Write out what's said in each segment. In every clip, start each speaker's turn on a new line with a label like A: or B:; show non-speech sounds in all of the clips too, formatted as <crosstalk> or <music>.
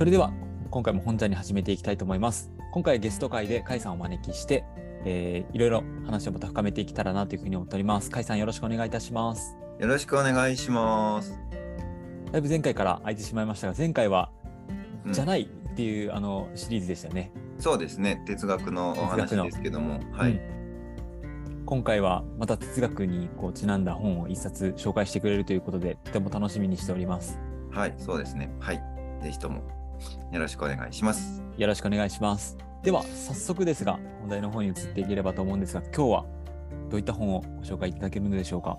A: それでは今回も本題に始めていきたいと思います。今回ゲスト会で甲斐さんをお招きして、えーいろいろ話をまた深めていけたらなというふうに思っております。甲斐さんよろしくお願いいたします。
B: よろしくお願いします。
A: だいぶ前回から空いてしまいましたが、前回は、
B: うん
A: じゃないっていうあのシリーズでしたよね。
B: そうですね、哲学のお話ですけども、はい、
A: うん今回はまた哲学にこうちなんだ本を一冊紹介してくれるということで、とても楽しみにしております。
B: はい、そうですね、はい、ぜひともよろしくお願いします。
A: よろしくお願いします。では、早速ですが、本題の方に移っていければと思うんですが、今日はどういった本をご紹介いただけるのでしょうか？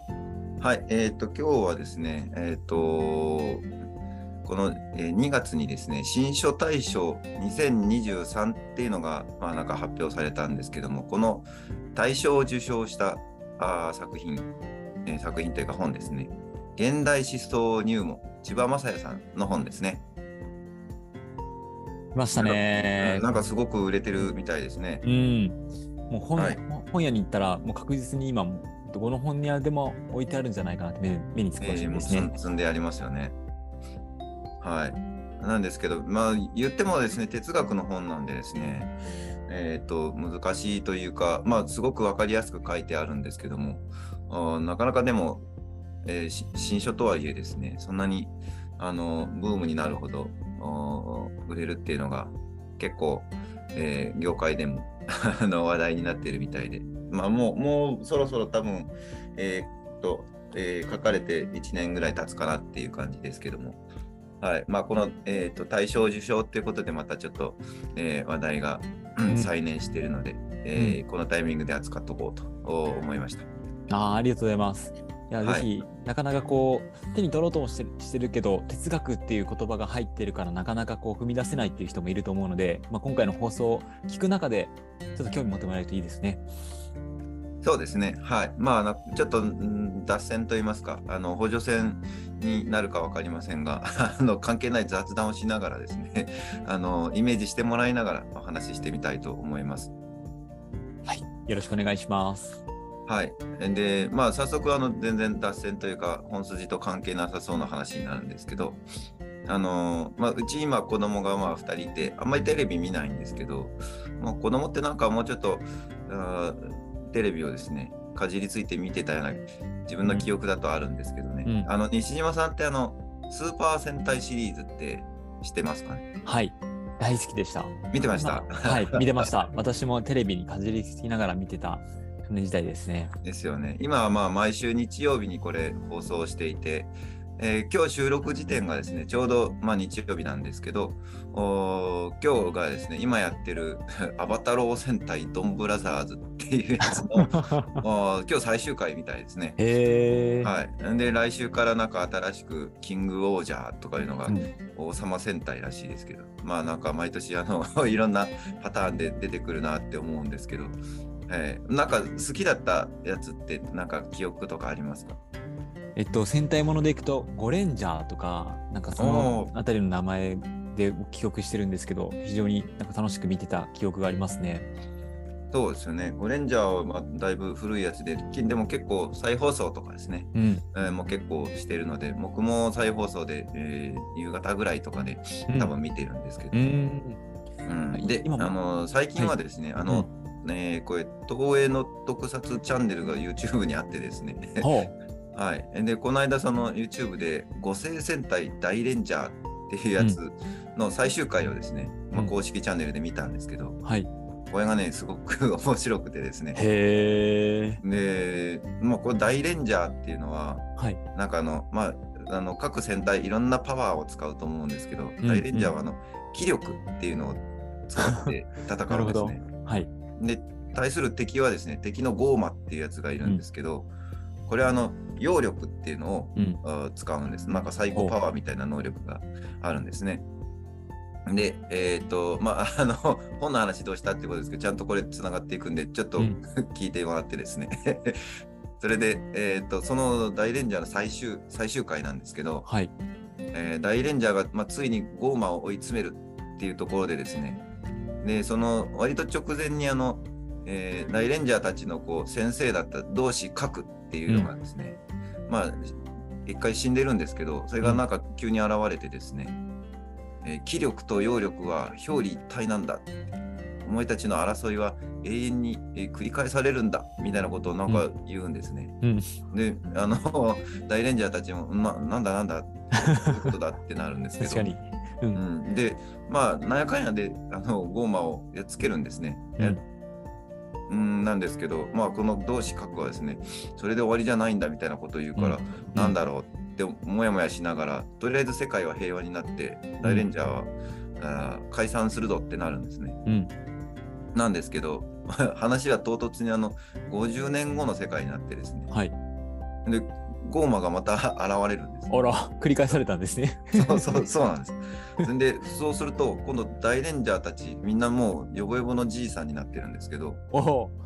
B: はい、えっ、と、今日はですね、えっ、と、この、えー2月にですね、新書大賞2023っていうのが、まあ、なんか発表されたんですけども、この大賞を受賞したあー作品、えー作品というか本ですね、現代思想入門、千葉雅也さんの本ですね。
A: 来ましたね。
B: なんかすごく売れてるみたいですね。
A: うん。もう本,、
B: はい
A: 本屋に行ったら、もう確実に今、どこの本屋でも置いてあるんじゃないかなって目目につくかもしれないですね。
B: えーもう積んでありますよね。はい。なんですけど、まあ言ってもですね、哲学の本なんでですね、えっ、と、難しいというか、まあすごくわかりやすく書いてあるんですけども、あーなかなかでも、えーし新書とはいえですね、そんなにあのブームになるほど売れるっていうのが結構、えー業界でも <laughs> あの話題になっているみたいで、まあもう、もうそろそろ多分、えーっと、えー書かれて1年ぐらい経つかなっていう感じですけども、はい。まあ、この、えーっと、大賞受賞っていうことで、またちょっと、えー話題が、<clears throat> 再燃しているので、えーこのタイミングで扱っとこうとお思いました。
A: ああ、ありがとうございます。いや、
B: はい
A: ぜひ、なかなかこう、手に取ろうともしてしてるけど、哲学っていう言葉が入ってるから、なかなかこう、踏み出せないっていう人もいると思うので、まあ、今回の放送を聞く中で、ちょっと興味持ってもらえるといいですね。
B: そうですね。はい。まあな、ちょっとん脱線といいますか、あの補助線になるか分かりませんが、<laughs> あの関係ない雑談をしながらですね、<laughs> あのイメージしてもらいながらお話ししてみたいと思います。
A: はい。よろしくお願いします。
B: はい。で、まあ、早速、あの、全然脱線というか、本筋と関係なさそうな話になるんですけど、あのまあ、うち今子供がまあ2人いて、あんまりテレビ見ないんですけど、まあ、子供ってなんかもうちょっと、テレビをですね、かじりついて見てたような自分の記憶だとあるんですけどね、
A: うん
B: あの、西島さんってあの、スーパー戦隊シリーズって知ってますかね？
A: はい。大好きでした。
B: 見てました
A: まあはい、見てました。<laughs> 私もテレビにかじりつきながら見てた時代ですね。
B: ですよね。今はまあ毎週日曜日にこれ放送していて、えー今日収録時点がですね、ちょうどまあ日曜日なんですけど、今日がですね、今やってる <laughs> アバタロー戦隊ドンブラザーズっていうやつの <laughs> 今日最終回みたいですね。はい。で、来週からなんか新しくキングオージャーとかいうのが
A: うん
B: 王様戦隊らしいですけど、まあなんか毎年あの <laughs> いろんなパターンで出てくるなって思うんですけど、えーなんか好きだったやつってなんか記憶とかありますか？
A: えっと、戦隊ものでいくと、ゴレンジャーとか、なんかその
B: お
A: あたりの名前で記憶してるんですけど、非常になんか楽しく見てた記憶がありますね。
B: そうですよね。ゴレンジャーはまあだいぶ古いやつで、きでも結構再放送とかですね、
A: うん。
B: えーもう結構してるので、僕も再放送で、えー夕方ぐらいとかで
A: うん
B: 多分見てるんですけど、
A: うん。
B: うんで、
A: 今も
B: あの最近はですね、あの、ねこれ、東映の特撮チャンネルが YouTube にあってですね。<laughs> はい。で、この間、その YouTube で、五星戦隊大レンジャーっていうやつの最終回をですね、まあ、
A: うん
B: 公式チャンネルで見たんですけど、
A: はい。
B: これがね、すごく <laughs> 面白くてですね。
A: へえ。
B: で、まあ、これ大レンジャーっていうのは、
A: はい。
B: なんかあの、まあ、あの各戦隊いろんなパワーを使うと思うんですけど、
A: ん
B: 大レンジャーはあの気力っていうのを使って戦うんですね。<laughs>
A: はい。
B: で、対する敵はですね、敵のゴーマっていうやつがいるんですけど、これはあの、揚力っていうのを
A: うん。
B: 使うんです。なんかサイコパワーみたいな能力があるんですね。で、えっ、と、まあ、<laughs> あの、本の話どうしたってことですけど、ちゃんとこれつながっていくんで、ちょっと、
A: うん <laughs>
B: 聞いてもらってですね。<laughs> それで、えっ、と、その大レンジャーの最終、最終回なんですけど、
A: はい。
B: えー大レンジャーが、まあ、ついにゴーマを追い詰めるっていうところでですね、で、その割と直前にあの、えー大レンジャーたちのこう先生だった同志核っていうのがですね、まあ、一回死んでるんですけど、それがなんか急に現れてですね、えー気力と揚力は表裏一体なんだ。お前たちの争いは永遠に、えー繰り返されるんだみたいなことをなんか言うんですね。
A: うん。
B: で、あの大レンジャーたちもななんだなんだどういうことだってなるんですけど。<laughs>
A: う。
B: うんん、で、まあ、なんやかんやであのゴーマをやっつけるんですね。
A: うん
B: うん、なんですけど、まあ、この同志核はですね、それで終わりじゃないんだみたいなことを言うから、なんだろうってもやもやしながら、とりあえず世界は平和になって、大レンジャーは、あー解散するぞってなるんですね。
A: うん。
B: なんですけど、<laughs> 話は唐突にあの50年後の世界になってですね、
A: はい。
B: でゴーマがまた <laughs> 現れるんです。
A: あら、繰り返されたんですね。
B: そうそう <laughs> そうなんです。それでそうすると今度大レンジャーたちみんなもうヨボヨボのじいさんになってるんですけど。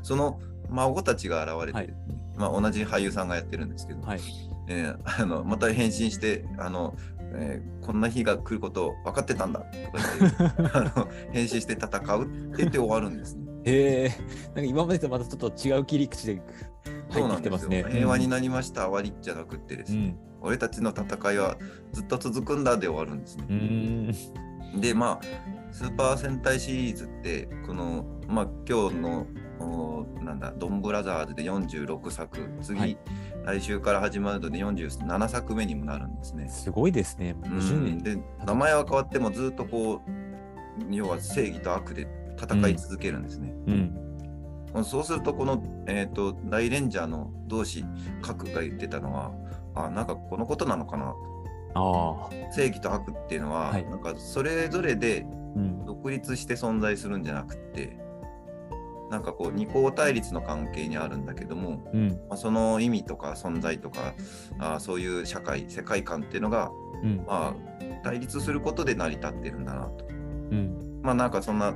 B: その孫たちが現れて、
A: はい
B: まあ、同じ俳優さんがやってるんですけど、
A: はい。
B: えーあのまた変身してあの、えーこんな日が来ることを分かってたんだとか言って <laughs> あの変身して戦うって言って終わるんですね。
A: へえ。なんか今までとまたちょっと違う切り口で入っ
B: なんですよ
A: てきてますね。
B: 平和になりました終わりじゃなくってですね、
A: うん。
B: 俺たちの戦いはずっと続くんだで終わるんですね。でまあスーパー戦隊シリーズってこのまあ今日のおなんだドンブラザーズで46作次、
A: はい
B: 来週から始まるので47作目にもなるんですね。
A: すごいですね。
B: う
A: 50
B: ん、
A: 年。
B: で名前は変わってもずっとこう要は正義と悪で戦い続けるんですね。
A: うん。
B: そうするとこの、えー、と大レンジャーの同志核が言ってたのはあなんかこのことなのかな
A: ああ。
B: 正義と悪っていうのは、
A: はい
B: なんかそれぞれで
A: うん。
B: 独立して存在するんじゃなくってなんかこう二項対立の関係にあるんだけども、
A: うん。
B: まあ、その意味とか存在とかあそういう社会世界観っていうのが、
A: うん。
B: まあ、対立することで成り立ってるんだなと。
A: うん。
B: まあなんかそんな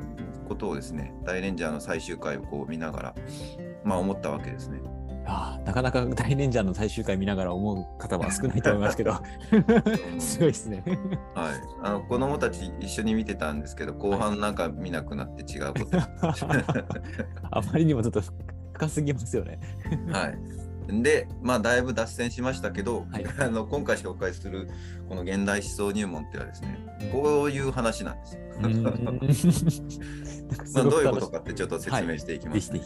B: ことをですね大レンジャーの最終回をこう見ながら、まあ、思ったわけですね。
A: ああ、なかなか大レンジャーの最終回見ながら思う方は少ないと思いますけど、すごいですね。
B: はい、あの子供たち一緒に見てたんですけど後半なんか見なくなって違うこと、<laughs>
A: あまりにもちょっと深すぎますよね。
B: はい。で、まあ、だいぶ脱線しましたけど、
A: はい <laughs>
B: あの今回紹介するこの現代思想入門っていうのはですね、こういう話なんです。<laughs> まあ、どういうことかってちょっと説明していきます、ね。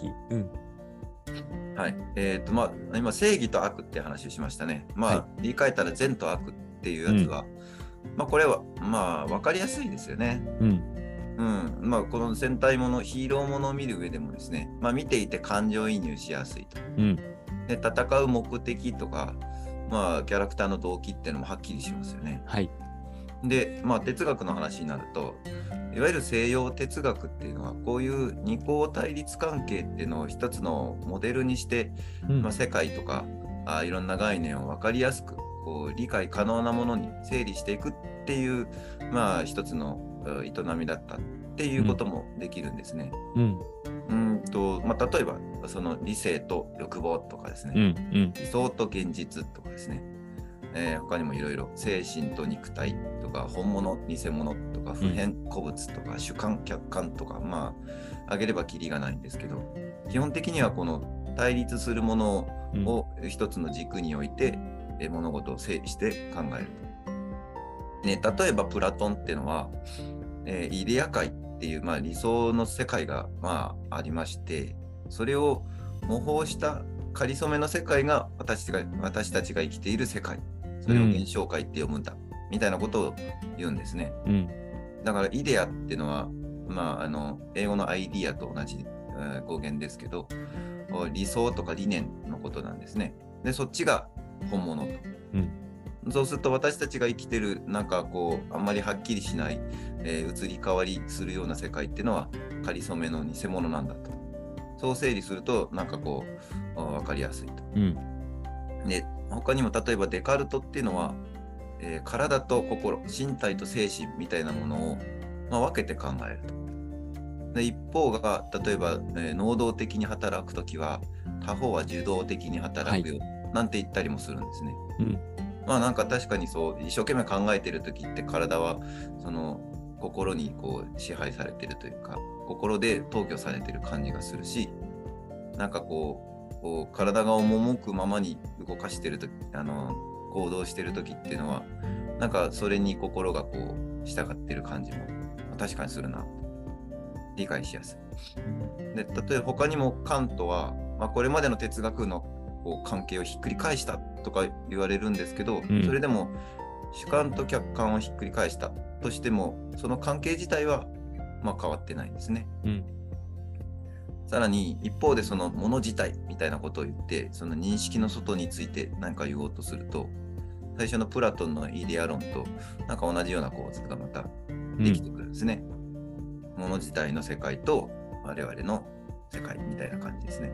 B: はい。えっ、と、まあ、今、正義と悪って話をしましたね。まあ、
A: は
B: 言い換えたら善と悪っていうやつは、まあ、これは、まあ、わかりやすいですよね。
A: うん。
B: うん。まあ、この戦隊もの、ヒーローものを見る上でもですね、まあ、見ていて感情移入しやすいと。
A: うん。
B: で、戦う目的とか、まあ、キャラクターの動機っていうのもはっきりしますよね。
A: はい。
B: で、まあ、哲学の話になると、いわゆる西洋哲学っていうのは、こういう二項対立関係っていうのを一つのモデルにして、
A: うん
B: まあ、世界とかあいろんな概念を分かりやすくこう理解可能なものに整理していくっていう、まあ、一つのう営みだったっていうこともできるんですね。
A: うん。
B: うんとまあ、例えばその理性と欲望とかですね、
A: うん。うん。
B: 理想と現実とかですね、えー他にもいろいろ精神と肉体とか本物偽物とか普遍古物とか主観客観とか、まあ挙げればきりがないんですけど基本的にはこの対立するもの
A: うん
B: を一つの軸に置いて、えー物事を整理して考えると。ね、例えばプラトンっていうのは、えーイデア界っていう、まあ、理想の世界が、まあ、ありましてそれを模倣した仮初めの世界が私が私たちが生きている世界それを現象界って読むんだ、みたいなことを言うんですね。
A: うん。
B: だからイデアっていうのは、まあ、あの英語のアイディアと同じ、えー語源ですけど理想とか理念のことなんですね。でそっちが本物と。
A: うん
B: そうすると私たちが生きてるなんかこうあんまりはっきりしない、えー移り変わりするような世界っていうのは仮初めの偽物なんだと。そう整理するとなんかこうあ分かりやすいと。
A: うん。
B: で他にも例えばデカルトっていうのは、えー体と心身体と精神みたいなものを、まあ、分けて考えると。で一方が例えば、えー能動的に働く時は他方は受動的に働くよ、なんて言ったりもするんですね。
A: うん
B: まあなんか確かにそう一生懸命考えてる時って体はその心にこう支配されてるというか心で統御されてる感じがするしなんかこうこう体が赴くままに動かしてるとあの行動してる時っていうのはなんかそれに心がこう従ってる感じも確かにするな。理解しやすい。で例えば他にもカントは、まあ、これまでの哲学のこう関係をひっくり返したとか言われるんですけど、
A: ん
B: それでも主観と客観をひっくり返したとしてもその関係自体はまあ変わってないんですね。
A: うん。
B: さらに一方でそのもの自体みたいなことを言ってその認識の外について何か言おうとすると最初のプラトンのイデア論となんか同じような構図がまたできてくるんですね。もの自体の世界と我々の世界みたいな感じですね。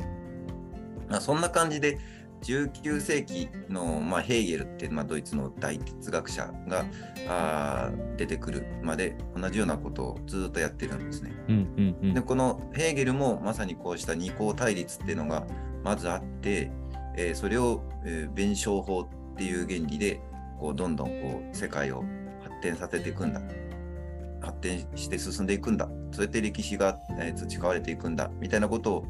B: まあ、そんな感じで19世紀の、まあ、ヘーゲルって、まあ、ドイツの大哲学者があー出てくるまで同じようなことをずっとやってるんですね。
A: うん。うん。うん
B: でこのヘーゲルもまさにこうした二項対立っていうのがまずあって、えーそれを、えー弁証法っていう原理でこうどんどんこう世界を発展させていくんだ発展して進んでいくんだそうやって歴史が、えー培われていくんだみたいなことを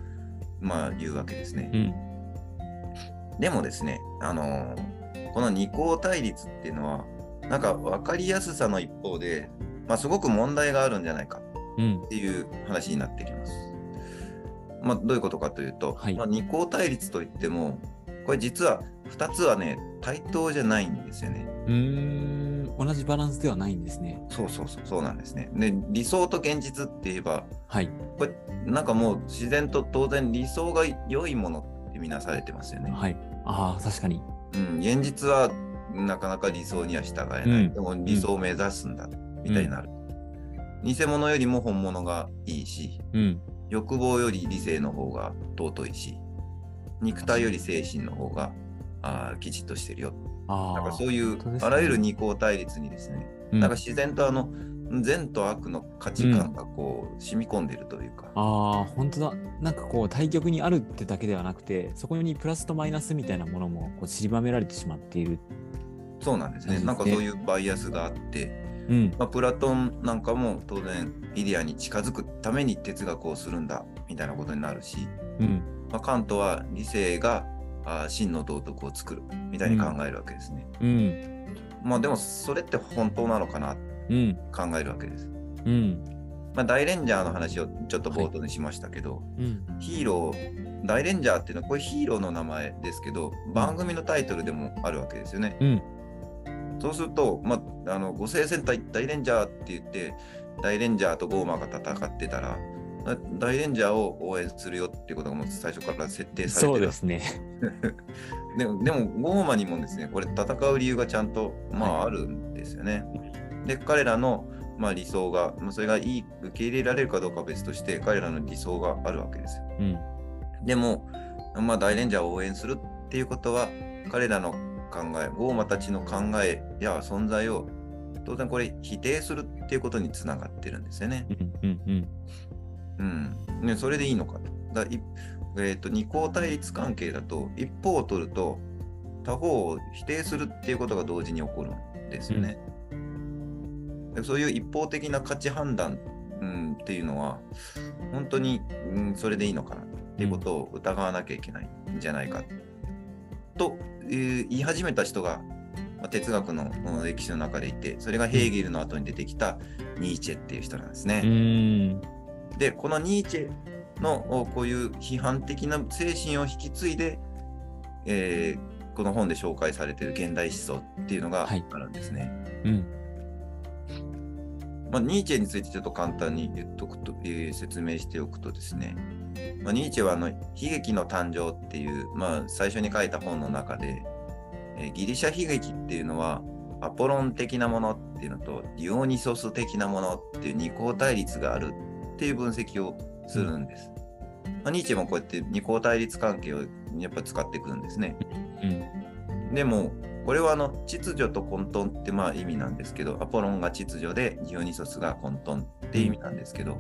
B: まあ言うわけですね。
A: うん。
B: でもですね、あのーこの二項対立っていうのはなんか分かりやすさの一方で、まあ、すごく問題があるんじゃないか
A: うん
B: っ。ていう話になってきます。まあ、どういうことかというと、
A: はい
B: まあ、二項対立といっても、これ実は2つはね、対等じゃないんですよね。
A: うーん。同じバランスではないんですね。
B: そうそうそう、そうなんですね。で、理想と現実って言えば、
A: はい。
B: これなんかもう自然と当然理想が良いものって見なされてますよね。
A: はい。ああ、確かに。
B: うん、現実はなかなか理想には従えない。
A: うん
B: でも理想を目指すんだ、みたいになる。偽物よりも本物がいいし、
A: うん。
B: 欲望より理性の方が尊いし、肉体より精神の方があーきちっとしてるよ。
A: ああ。
B: なんかそういう、あらゆる二項対立にですね、
A: うん
B: なんか自然とあの善と悪の価値観がこう、染み込んでるというか、
A: ああ、本当だ。なんかこう、対極にあるってだけではなくて、そこにプラスとマイナスみたいなものもこう散りばめられてしまっている。
B: そうなんですね。
A: そうですね
B: なんかそういうバイアスがあって、
A: うん。
B: まあ、プラトンなんかも当然イデアに近づくために哲学をするんだみたいなことになるし、
A: うん。
B: まあ、カントは理性があー真の道徳を作るみたいに考えるわけですね。
A: うん。
B: まあでもそれって本当なのかな？
A: うん。
B: 考えるわけです。
A: うん。
B: まあ、大レンジャーの話をちょっと冒頭にしましたけど、
A: うん。
B: ヒーロー、大レンジャーっていうのはこれヒーローの名前ですけど、番組のタイトルでもあるわけですよね。
A: うん。
B: そうすると、まあ、あの五星戦隊大レンジャーって言って、大レンジャーとゴーマが戦ってたら、あ大レンジャーを応援するよっていうことがもう最初から設定されてる
A: そうですね。<laughs>
B: でも、でもゴーマにもですね、これ戦う理由がちゃんと、まあ、
A: はい
B: あるんですよね。で、彼らの、まあ、理想が、まあ、それがいい、受け入れられるかどうかは別として、彼らの理想があるわけですよ。
A: うん。
B: でも、まあ、大レンジャーを応援するっていうことは、彼らの考え、ゴーマたちの考えや存在を、当然これ否定するっていうことにつながってるんですよね。
A: うん。うん。うん。
B: うん。ね、それでいいのか。だいえー、と二項対立関係だと、一方を取ると、他方を否定するっていうことが同時に起こるんですよね。でそういう一方的な価値判断、うん、っていうのは、本当に、うん、それでいいのかなっていうことを疑わなきゃいけないんじゃないか。と、えー言い始めた人が、哲学の歴史の中でいて、それがヘーゲルの後に出てきたニーチェっていう人なんですね。
A: うん。
B: で、このニーチェのおこういう批判的な精神を引き継いで、えーこの本で紹介されている現代思想っていうのが
A: はい
B: あるんですね。
A: うん。
B: まあ、ニーチェについてちょっと簡単に言っとくと、えー説明しておくとですね、まあ、ニーチェはあの悲劇の誕生っていう、まあ、最初に書いた本の中で、えーギリシャ悲劇っていうのはアポロン的なものっていうのとディオニソス的なものっていう二項対立があるっていう分析をするんです。まあ、ニーチェもこうやって二項対立関係をやっぱ使ってくるんですね。
A: うん。
B: でも、これはあの秩序と混沌ってまあ意味なんですけど、アポロンが秩序でディオニソスが混沌って意味なんですけど、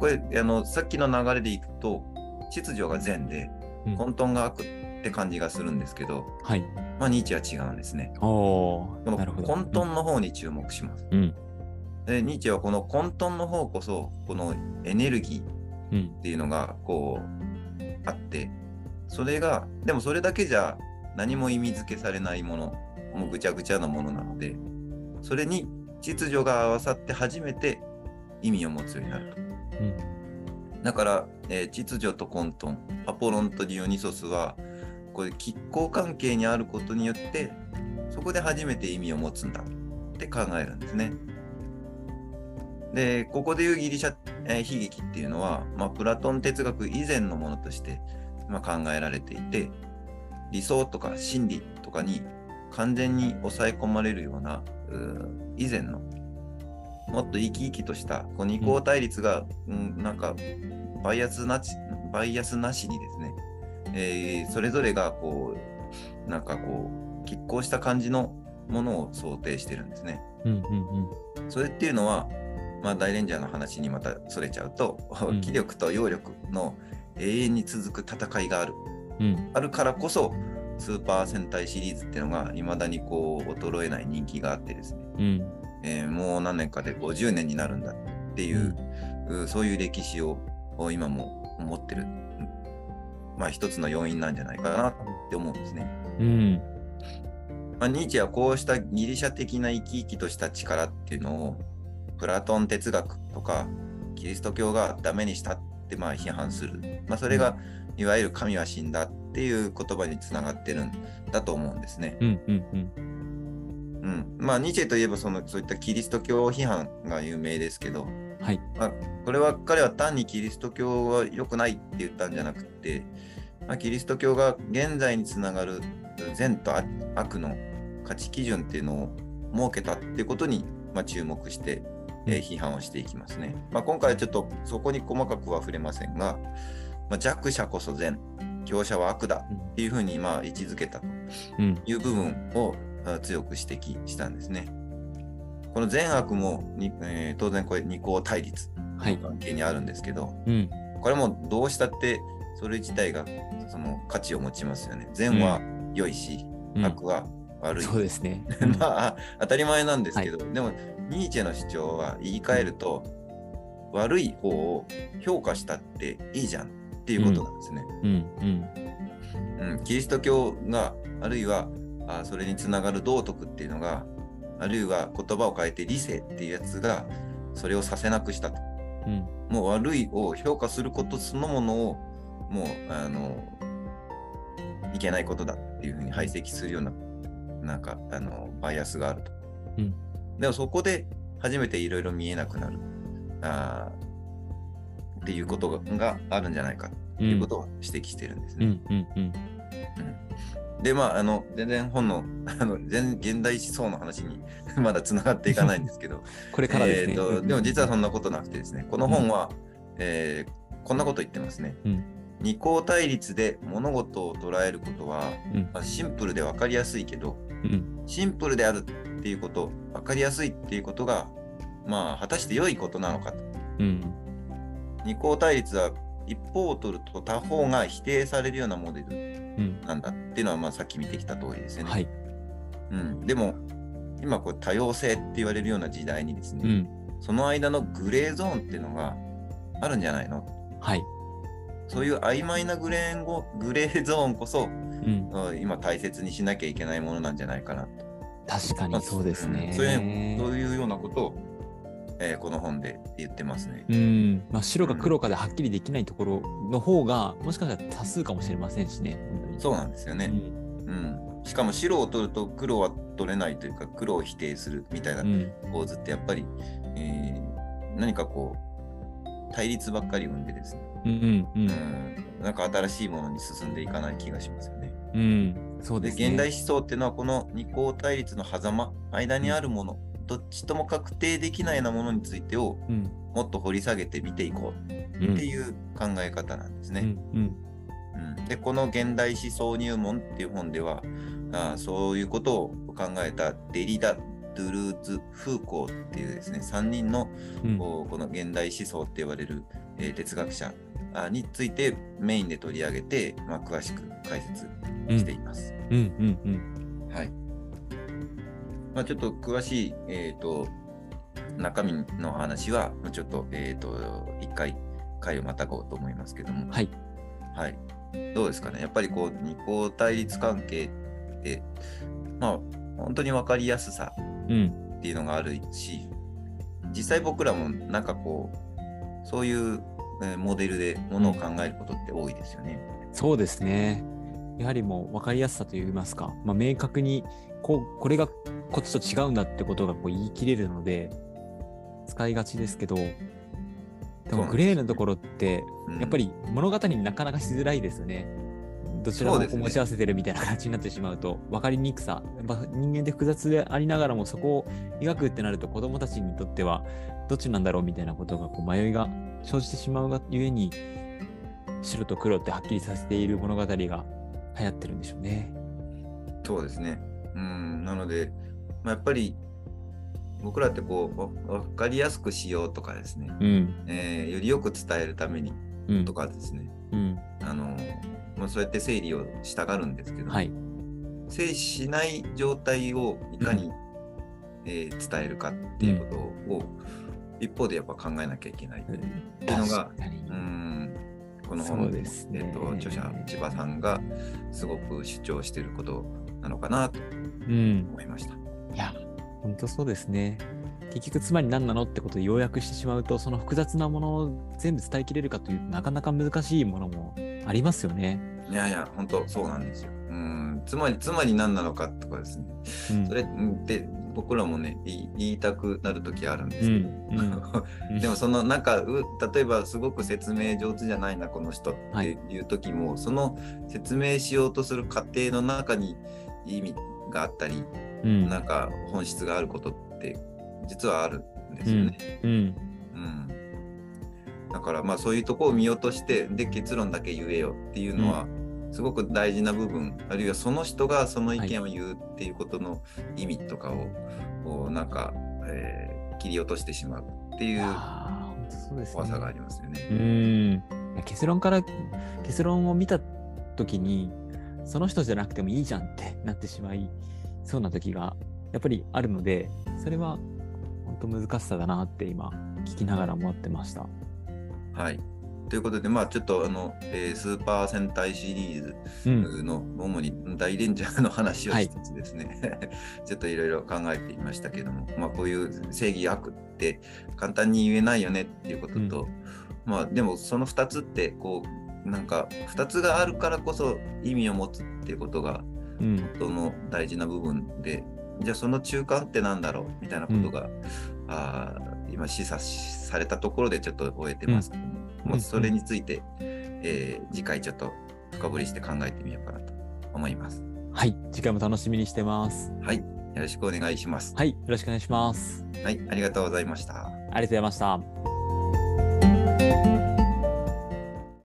B: これあのさっきの流れでいくと、秩序が善で
A: うん
B: 混沌が悪って感じがするんですけど、
A: はい。
B: まあニーチェは違うんですね。
A: お
B: この
A: ーなるほど。
B: 混沌の方に注目します。
A: うん。
B: でニーチェはこの混沌の方こそ、このエネルギー
A: うん。
B: っていうのがこうあってそれがでもそれだけじゃ何も意味付けされないものもうぐちゃぐちゃなものなのでそれに秩序が合わさって初めて意味を持つようになると。だから、えー秩序と混沌アポロンとディオニソスはこれ拮抗関係にあることによってそこで初めて意味を持つんだって考えるんですね。でここでいうギリシャ、えー悲劇っていうのは、まあ、プラトン哲学以前のものとして、まあ、考えられていて理想とか真理とかに完全に抑え込まれるような以前のもっと生き生きとしたこう二項対立が、うんなんかバイアスなしバイアスなしにですね、えーそれぞれがこうなんかこう拮抗した感じのものを想定してるんですね。
A: うんうん
B: それっていうのは、まあ、大レンジャーの話にまたそれちゃうと、
A: うん。
B: 気力と揚力の永遠に続く戦いがある。
A: うん。うん
B: あるからこそ、スーパー戦隊シリーズっていうのがいまだにこう衰えない人気があってですね、
A: うん。
B: えーもう何年かで50年になるんだっていう、うそういう歴史を今も持ってる、うんまあ一つの要因なんじゃないかなって思うんですね。
A: うん。
B: まあ、ニーチェはこうしたギリシャ的な生き生きとした力っていうのをプラトン哲学とかキリスト教がダメにしたってまあ批判する、まあ、それがいわゆる神は死んだっていう言葉につながってるんだと思うんですね。
A: うんうんうん。
B: うん、まあニーチェといえばそのそういったキリスト教批判が有名ですけど、
A: はい。
B: まあ、これは彼は単にキリスト教は良くないって言ったんじゃなくて、まあ、キリスト教が現在につながる善と悪悪の価値基準っていうのを設けたっていうことに、まあ、注目して、えー批判をしていきますね。まあ、今回はちょっとそこに細かくは触れませんが、まあ、弱者こそ善、強者は悪だっていうふうにまあ位置づけたと
A: うん
B: いう部分をあ強く指摘したんですね。この善悪もに、えー当然これ二項対立
A: はい
B: の関係にあるんですけど、
A: うん
B: これもどうしたってそれ自体がその価値を持ちますよね。善は良いし、
A: うん
B: 悪は悪い。
A: そうですね。<laughs>
B: まあ当たり前なんですけど、でもニーチェの主張は言い換えると、悪い方を評価したっていいじゃんっていうことなんですね。
A: うんうん。
B: うん、キリスト教があるいはあそれにつながる道徳っていうのがあるいは言葉を変えて理性っていうやつがそれをさせなくしたと。
A: うん。
B: もう悪いを評価することそのものをもうあのいけないことだっていうふうに排斥するようななんかあのバイアスがあると、
A: うん
B: でもそこで初めていろいろ見えなくなる。あーっていうことががあるんじゃないか。っていうことを指摘してるんですね。
A: うん。うん。うん。
B: で、まあ、あの、全然本の、<laughs> あの、全現代思想の話に <laughs> まだつながっていかないんですけど、<laughs>
A: これからですね。
B: えーとでも実はそんなことなくてですね、この本は、えーこんなこと言ってますね。
A: うん。
B: 二項対立で物事を捉えることは、
A: うん。
B: まあシンプルで分かりやすいけど、
A: うん。
B: シンプルであるっていうこと、分かりやすいっていうことが、まあ、果たして良いことなのかと。
A: うん
B: 二項対立は一方を取ると他方が否定されるようなモデル
A: うん
B: なんだっていうのは、まあ、さっき見てきた通りですよね。
A: はい。
B: うん、でも今こう多様性って言われるような時代にですね、
A: うん
B: その間のグレーゾーンっていうのがあるんじゃないの？
A: はい。
B: そういう曖昧なグレーゴグレーゾーンこそ
A: うん
B: うん今大切にしなきゃいけないものなんじゃないかなと。
A: 確かにそうですね
B: ん。そういうそういうようなことを、えーこの本で言ってますね。
A: うん、まあ、白か黒かではっきりできないところの方が、もしかしたら多数かもしれませんしね。
B: そうなんですよね。
A: うん
B: うん、しかも白を取ると黒は取れないというか黒を否定するみたいな
A: うん
B: 構図ってやっぱり、えー何かこう対立ばっかり生んでですね、
A: うんうん
B: うん、なんか新しいものに進んでいかない気がしますよね。
A: うん、うん、そう
B: で
A: ですね。
B: 現代思想っていうのはこの二項対立の狭間間にあるもの、どっちとも確定できないようなものについてを
A: うん、
B: もっと掘り下げて見ていこう
A: うん。
B: っていう考え方なんですね。
A: うん、うん、
B: うん。でこの「現代思想入門」っていう本ではあーそういうことを考えたデリダ・ドゥルーズ・フーコーっていうですね3人の
A: うん、
B: この現代思想って言われる、えー哲学者あについてメインで取り上げて、まあ、詳しく解説しています。
A: うん、うん、うん、
B: はい。まあ、ちょっと詳しい、えー、と中身の話はちょっと,、えー、と一回回をまたごうと思いますけども、
A: はい。
B: はい、どうですかね。やっぱりこう二項対立関係ってまあ本当に分かりやすさ
A: うん、
B: っていうのがあるし実際僕らもなんかこうそういうえーモデルでものを考えることって多いですよね。
A: そうですね。やはりもう分かりやすさといいますか、まあ、明確にこうこれがこっちと違うんだってことがこう言い切れるので使いがちですけどでもグレーなところって
B: うん
A: やっぱり物語になかなかしづらいですよね。どちらも持ち合わせてるみたいな形になってしまうと分かりにくさやっぱ人間って複雑でありながらもそこを描くってなると子供たちにとってはどっちなんだろうみたいなことがこう迷いが生じてしまうがゆえに白と黒ってはっきりさせている物語が流行ってるんでしょうね。
B: そうですね。うん、なので、まあ、やっぱり僕らってこうわ分かりやすくしようとかですね、
A: うん。
B: えーよりよく伝えるために
A: うん。
B: とかですね、
A: うん。
B: あのまあ、そうやって整理をしたがるんですけど、
A: はい。
B: 整理しない状態をいかに、えー伝えるかっていうことを、一方でやっぱ考えなきゃいけない。
A: うん
B: いうのがうんこの本
A: ですね
B: えっと著者千葉さんがすごく主張していることなのかなと
A: うん。
B: 思いました。
A: いや、本当そうですね。結局、つまり何なのってことを要約してしまうと、その複雑なものを全部伝えきれるかというとなかなか難しいものもありますよね。
B: いやいや、本当そうなんですよ。うん、つまり、つまり何なのかとかですね。
A: うん
B: それって僕らもね、言いたくなるときあるんですけど、
A: うん <laughs> うん。
B: でもそのなんかう例えばすごく説明上手じゃないなこの人っていう時も、その説明しようとする過程の中に意味があったり、
A: うん。
B: なんか本質があることって実はあるんですよね。
A: うん。
B: うん。だからまあそういうとこを見落としてで結論だけ言えよっていうのはすごく大事な部分、あるいはその人がその意見を言うっていうことの意味とかを、こうなんか、えー切り落としてしまうっていう
A: いやー本当そうですね。
B: 怖さがありますよね。
A: うん。結論から、結論を見たときに、その人じゃなくてもいいじゃんって <laughs> なってしまいそうな時がやっぱりあるので、それは本当難しさだなって今聞きながら思ってました。
B: はい。ということで、まあちょっとあの、えースーパー戦隊シリーズ
A: うん。
B: の主に大レンジャーの話を
A: はい。
B: しつつですね、<laughs> ちょっといろいろ考えてみましたけども、まあ、こういう正義悪って簡単に言えないよねっていうことと、まあでもその2つってこうなんか2つがあるからこそ意味を持つっていうことが
A: うん。
B: その大事な部分でじゃあその中間ってなんだろうみたいなことが、あー今示唆されたところでちょっと終えてますけども、もうそれについて、うん、えー、次回ちょっと深掘りして考えてみようかなと思います。
A: はい、次回も楽しみにしてます。
B: はい、よろしくお願いします。
A: はい、よろしくお願いします。
B: はい、ありがとうございました。
A: ありがとうございました。